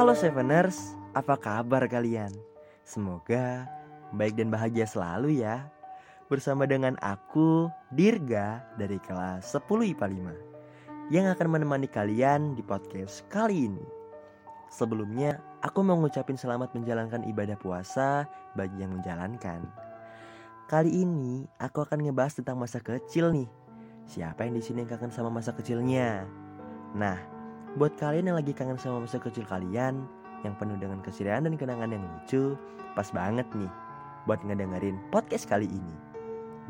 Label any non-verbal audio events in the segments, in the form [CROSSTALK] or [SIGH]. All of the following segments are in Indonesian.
Halo Seveners, apa kabar kalian? Semoga baik dan bahagia selalu ya Bersama dengan aku, Dirga dari kelas 10 IPA 5 Yang akan menemani kalian di podcast kali ini Sebelumnya, aku mau ngucapin selamat menjalankan ibadah puasa bagi yang menjalankan Kali ini aku akan ngebahas tentang masa kecil nih Siapa yang di sini yang kangen sama masa kecilnya? Nah, buat kalian yang lagi kangen sama masa kecil kalian yang penuh dengan kesirian dan kenangan yang lucu, pas banget nih buat ngedengerin podcast kali ini.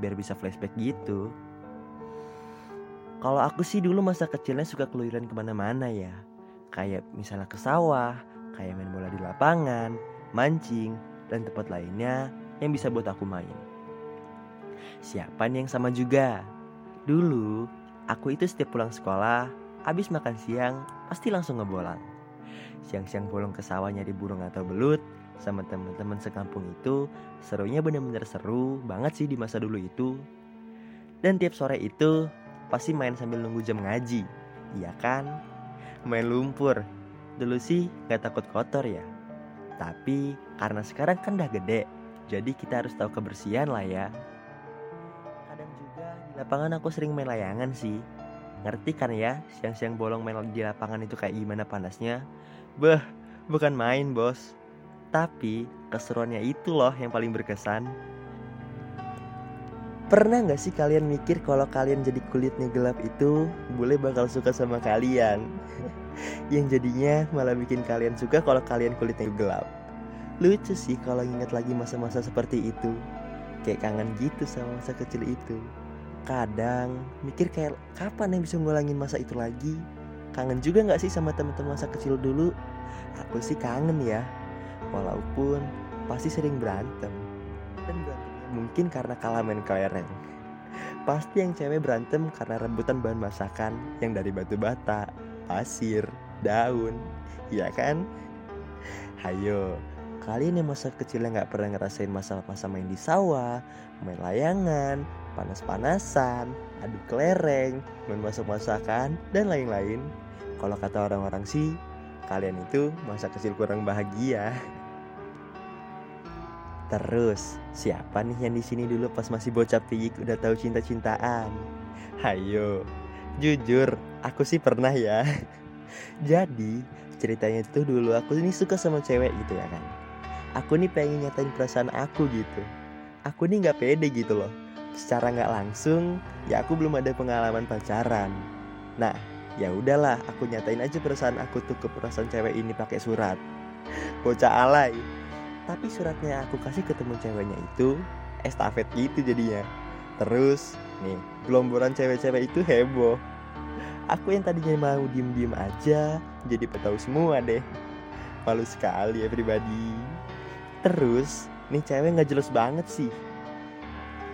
Biar bisa flashback gitu. Kalau aku sih dulu masa kecilnya suka keluyuran ke mana-mana ya. Kayak misalnya ke sawah, kayak main bola di lapangan, mancing, dan tempat lainnya yang bisa buat aku main. Siapa nih yang sama juga? Dulu, aku itu setiap pulang sekolah, abis makan siang, pasti langsung ngebolang. Siang-siang bolong ke sawah nyari burung atau belut, sama teman-teman sekampung itu, serunya bener-bener seru banget sih di masa dulu itu. Dan tiap sore itu, pasti main sambil nunggu jam ngaji, iya kan? Main lumpur, dulu sih gak takut kotor ya. Tapi karena sekarang kan udah gede, jadi kita harus tahu kebersihan lah ya. Kadang juga di lapangan aku sering main layangan sih. Ngerti kan ya, siang-siang bolong main di lapangan itu kayak gimana panasnya? Beh, bukan main bos. Tapi keseruannya itu loh yang paling berkesan. Pernah gak sih kalian mikir kalau kalian jadi kulitnya gelap itu boleh bakal suka sama kalian? [LAUGHS] yang jadinya malah bikin kalian suka kalau kalian kulitnya gelap. Lucu sih kalau ingat lagi masa-masa seperti itu. Kayak kangen gitu sama masa kecil itu. Kadang mikir kayak kapan yang bisa ngulangin masa itu lagi? Kangen juga gak sih sama teman-teman masa kecil dulu? Aku sih kangen ya. Walaupun pasti sering berantem. Mungkin karena kalah main kelereng. Pasti yang cewek berantem karena rebutan bahan masakan yang dari batu bata, pasir, daun. Iya kan? Hayo, kalian yang masa kecilnya nggak pernah ngerasain masa-masa main di sawah, main layangan, panas-panasan, adu kelereng, main masak-masakan, dan lain-lain. Kalau kata orang-orang sih, kalian itu masa kecil kurang bahagia. Terus, siapa nih yang di sini dulu pas masih bocah piyik udah tahu cinta-cintaan? Hayo, jujur, aku sih pernah ya. Jadi, ceritanya itu dulu aku ini suka sama cewek gitu ya kan. Aku nih pengen nyatain perasaan aku gitu. Aku nih nggak pede gitu loh. Secara nggak langsung, ya aku belum ada pengalaman pacaran. Nah, ya udahlah, aku nyatain aja perasaan aku tuh ke perasaan cewek ini pakai surat. [LAUGHS] Bocah alay. Tapi suratnya aku kasih ke temen ceweknya itu estafet gitu jadinya. Terus nih, gelomboran cewek-cewek itu heboh. Aku yang tadinya mau diem-diem aja, jadi petahu semua deh. Malu sekali ya pribadi. Terus, nih cewek gak jelas banget sih.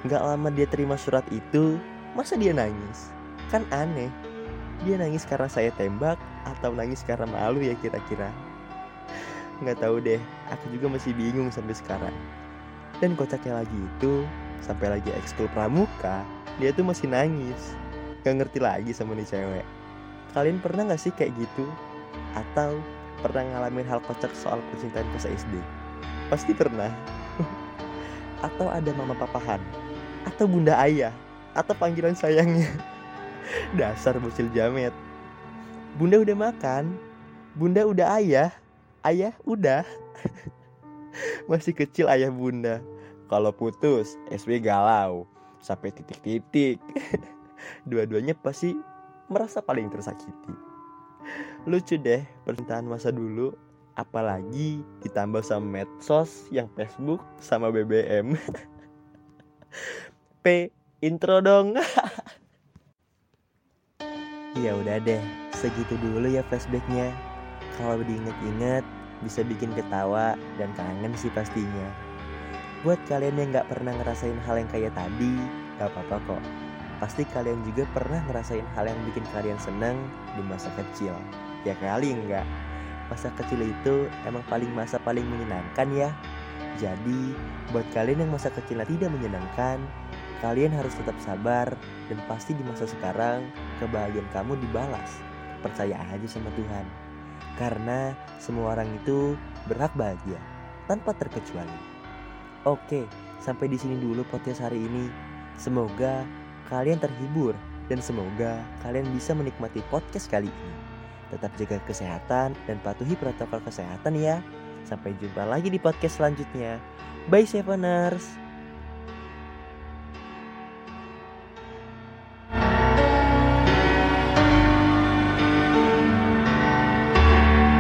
Gak lama dia terima surat itu, masa dia nangis? Kan aneh. Dia nangis karena saya tembak atau nangis karena malu ya kira-kira? Nggak tahu deh, aku juga masih bingung sampai sekarang. Dan kocaknya lagi itu, sampai lagi ekskul pramuka, dia tuh masih nangis. Gak ngerti lagi sama nih cewek. Kalian pernah gak sih kayak gitu? Atau pernah ngalamin hal kocak soal percintaan pas SD? Pasti pernah. [LAUGHS] atau ada mama papahan? Atau bunda ayah? Atau panggilan sayangnya? [LAUGHS] Dasar bocil jamet. Bunda udah makan? Bunda udah ayah? Ayah udah? [LAUGHS] Masih kecil ayah bunda. Kalau putus, SW galau. Sampai titik-titik. [LAUGHS] Dua-duanya pasti merasa paling tersakiti. Lucu deh percintaan masa dulu apalagi ditambah sama medsos yang Facebook sama BBM. P intro dong. [LAUGHS] ya udah deh, segitu dulu ya flashbacknya. Kalau diinget-inget bisa bikin ketawa dan kangen sih pastinya. Buat kalian yang gak pernah ngerasain hal yang kayak tadi, gak apa-apa kok. Pasti kalian juga pernah ngerasain hal yang bikin kalian seneng di masa kecil. Ya kali enggak. Masa kecil itu emang paling masa paling menyenangkan ya. Jadi, buat kalian yang masa kecilnya tidak menyenangkan, kalian harus tetap sabar dan pasti di masa sekarang kebahagiaan kamu dibalas. Percaya aja sama Tuhan. Karena semua orang itu berhak bahagia tanpa terkecuali. Oke, sampai di sini dulu podcast hari ini. Semoga kalian terhibur dan semoga kalian bisa menikmati podcast kali ini. Tetap jaga kesehatan dan patuhi protokol kesehatan ya. Sampai jumpa lagi di podcast selanjutnya. Bye Seveners.